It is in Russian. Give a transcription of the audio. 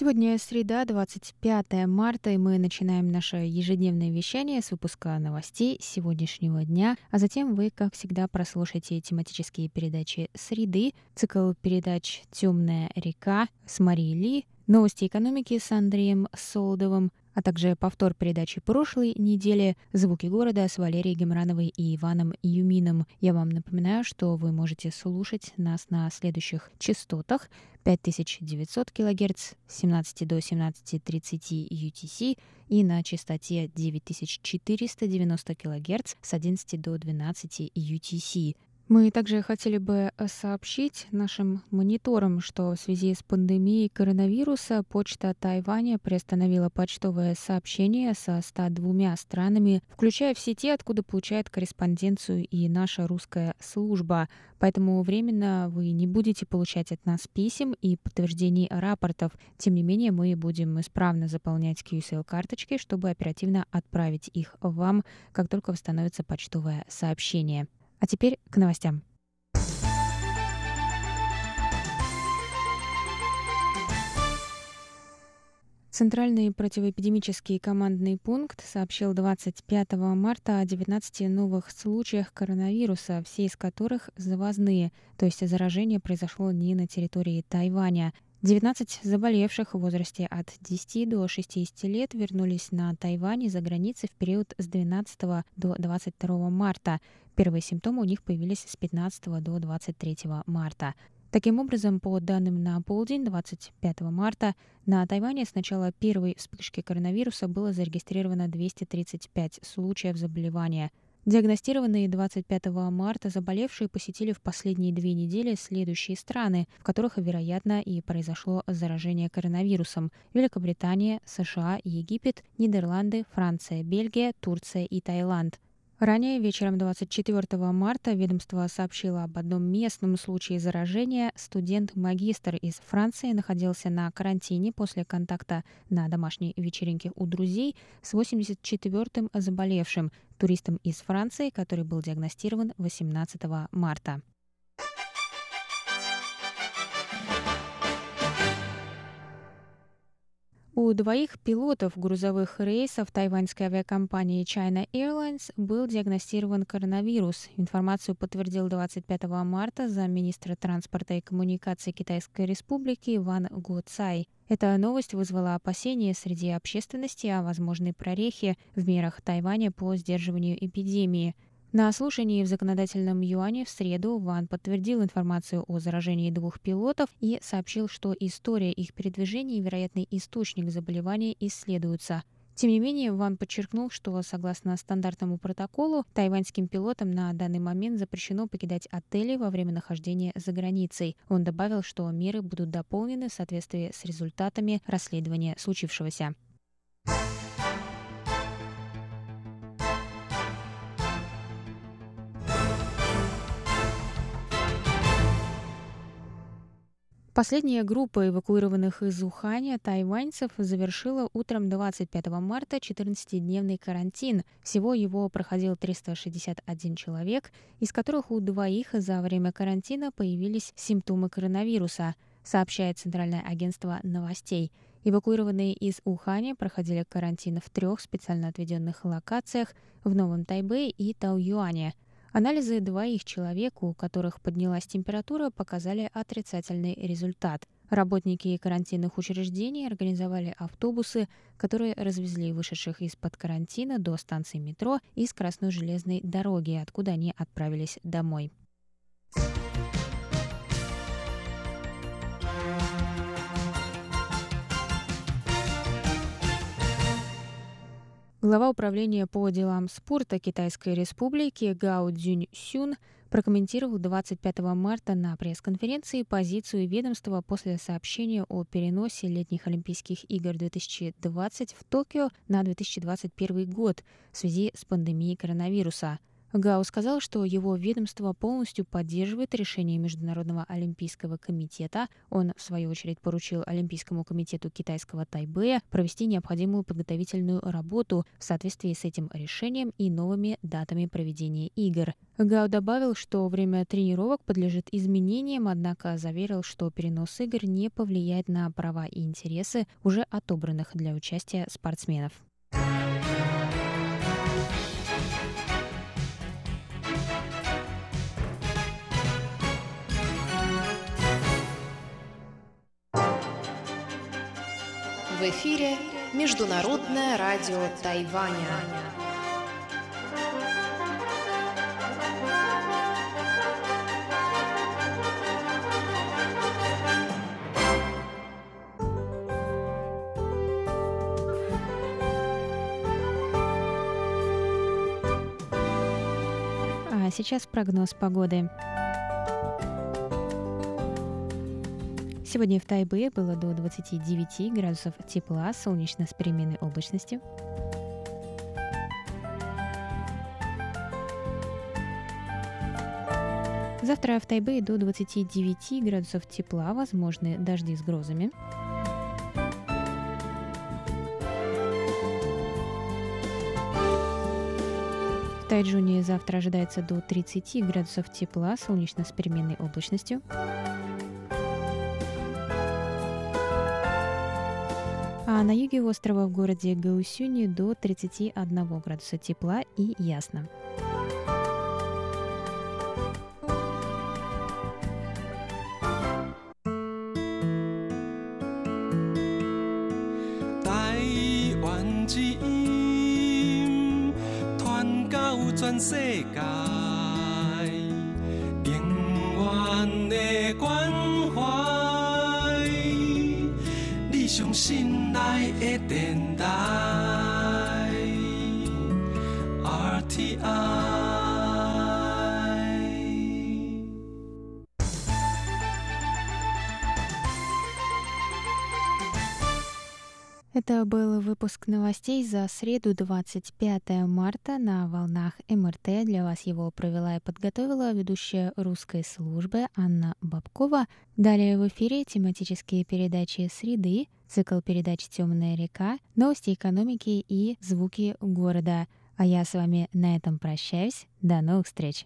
Сегодня среда, 25 марта, и мы начинаем наше ежедневное вещание с выпуска новостей сегодняшнего дня, а затем вы, как всегда, прослушаете тематические передачи «Среды», цикл передач «Темная река» с Марией Ли, новости экономики с Андреем Солдовым, а также повтор передачи прошлой недели «Звуки города» с Валерией Гемрановой и Иваном Юмином. Я вам напоминаю, что вы можете слушать нас на следующих частотах 5900 кГц с 17 до 17.30 UTC и на частоте 9490 кГц с 11 до 12 UTC. Мы также хотели бы э, сообщить нашим мониторам, что в связи с пандемией коронавируса почта Тайваня приостановила почтовое сообщение со 102 странами, включая все те, откуда получает корреспонденцию и наша русская служба. Поэтому временно вы не будете получать от нас писем и подтверждений рапортов. Тем не менее, мы будем исправно заполнять QSL-карточки, чтобы оперативно отправить их вам, как только восстановится почтовое сообщение. А теперь к новостям. Центральный противоэпидемический командный пункт сообщил 25 марта о 19 новых случаях коронавируса, все из которых завозные, то есть заражение произошло не на территории Тайваня. 19 заболевших в возрасте от 10 до 60 лет вернулись на Тайвань из-за границы в период с 12 до 22 марта. Первые симптомы у них появились с 15 до 23 марта. Таким образом, по данным на полдень 25 марта, на Тайване с начала первой вспышки коронавируса было зарегистрировано 235 случаев заболевания. Диагностированные 25 марта заболевшие посетили в последние две недели следующие страны, в которых, вероятно, и произошло заражение коронавирусом – Великобритания, США, Египет, Нидерланды, Франция, Бельгия, Турция и Таиланд – Ранее, вечером 24 марта, ведомство сообщило об одном местном случае заражения. Студент-магистр из Франции находился на карантине после контакта на домашней вечеринке у друзей с 84-м заболевшим туристом из Франции, который был диагностирован 18 марта. У двоих пилотов грузовых рейсов тайваньской авиакомпании China Airlines был диагностирован коронавирус. Информацию подтвердил 25 марта замминистра транспорта и коммуникации Китайской Республики Ван Го Цай. Эта новость вызвала опасения среди общественности о возможной прорехе в мерах Тайваня по сдерживанию эпидемии – на слушании в законодательном юане в среду Ван подтвердил информацию о заражении двух пилотов и сообщил, что история их передвижения и вероятный источник заболевания исследуются. Тем не менее, Ван подчеркнул, что согласно стандартному протоколу, тайваньским пилотам на данный момент запрещено покидать отели во время нахождения за границей. Он добавил, что меры будут дополнены в соответствии с результатами расследования случившегося. Последняя группа эвакуированных из Уханя тайваньцев завершила утром 25 марта 14-дневный карантин. Всего его проходил 361 человек, из которых у двоих за время карантина появились симптомы коронавируса, сообщает Центральное агентство новостей. Эвакуированные из Уханя проходили карантин в трех специально отведенных локациях в Новом Тайбе и Тау-Юане – Анализы двоих человек, у которых поднялась температура, показали отрицательный результат. Работники карантинных учреждений организовали автобусы, которые развезли вышедших из-под карантина до станции метро и скоростной железной дороги, откуда они отправились домой. Глава управления по делам спорта Китайской Республики Гао Цзюнь Сюн прокомментировал 25 марта на пресс-конференции позицию ведомства после сообщения о переносе летних Олимпийских игр 2020 в Токио на 2021 год в связи с пандемией коронавируса. Гау сказал, что его ведомство полностью поддерживает решение Международного олимпийского комитета. Он, в свою очередь, поручил Олимпийскому комитету китайского Тайбэя провести необходимую подготовительную работу в соответствии с этим решением и новыми датами проведения игр. Гау добавил, что время тренировок подлежит изменениям, однако заверил, что перенос игр не повлияет на права и интересы уже отобранных для участия спортсменов. В эфире Международное радио Тайваня. А сейчас прогноз погоды. Сегодня в Тайбе было до 29 градусов тепла, солнечно с переменной облачностью. Завтра в Тайбе до 29 градусов тепла, возможны дожди с грозами. В Тайджуне завтра ожидается до 30 градусов тепла, солнечно с переменной облачностью. А на юге острова в городе Гаусюни до 31 градуса тепла и ясно. 上心内的电台，RTI。Это был выпуск новостей за среду 25 марта на волнах МРТ. Для вас его провела и подготовила ведущая русской службы Анна Бабкова. Далее в эфире тематические передачи «Среды», цикл передач «Темная река», новости экономики и звуки города. А я с вами на этом прощаюсь. До новых встреч!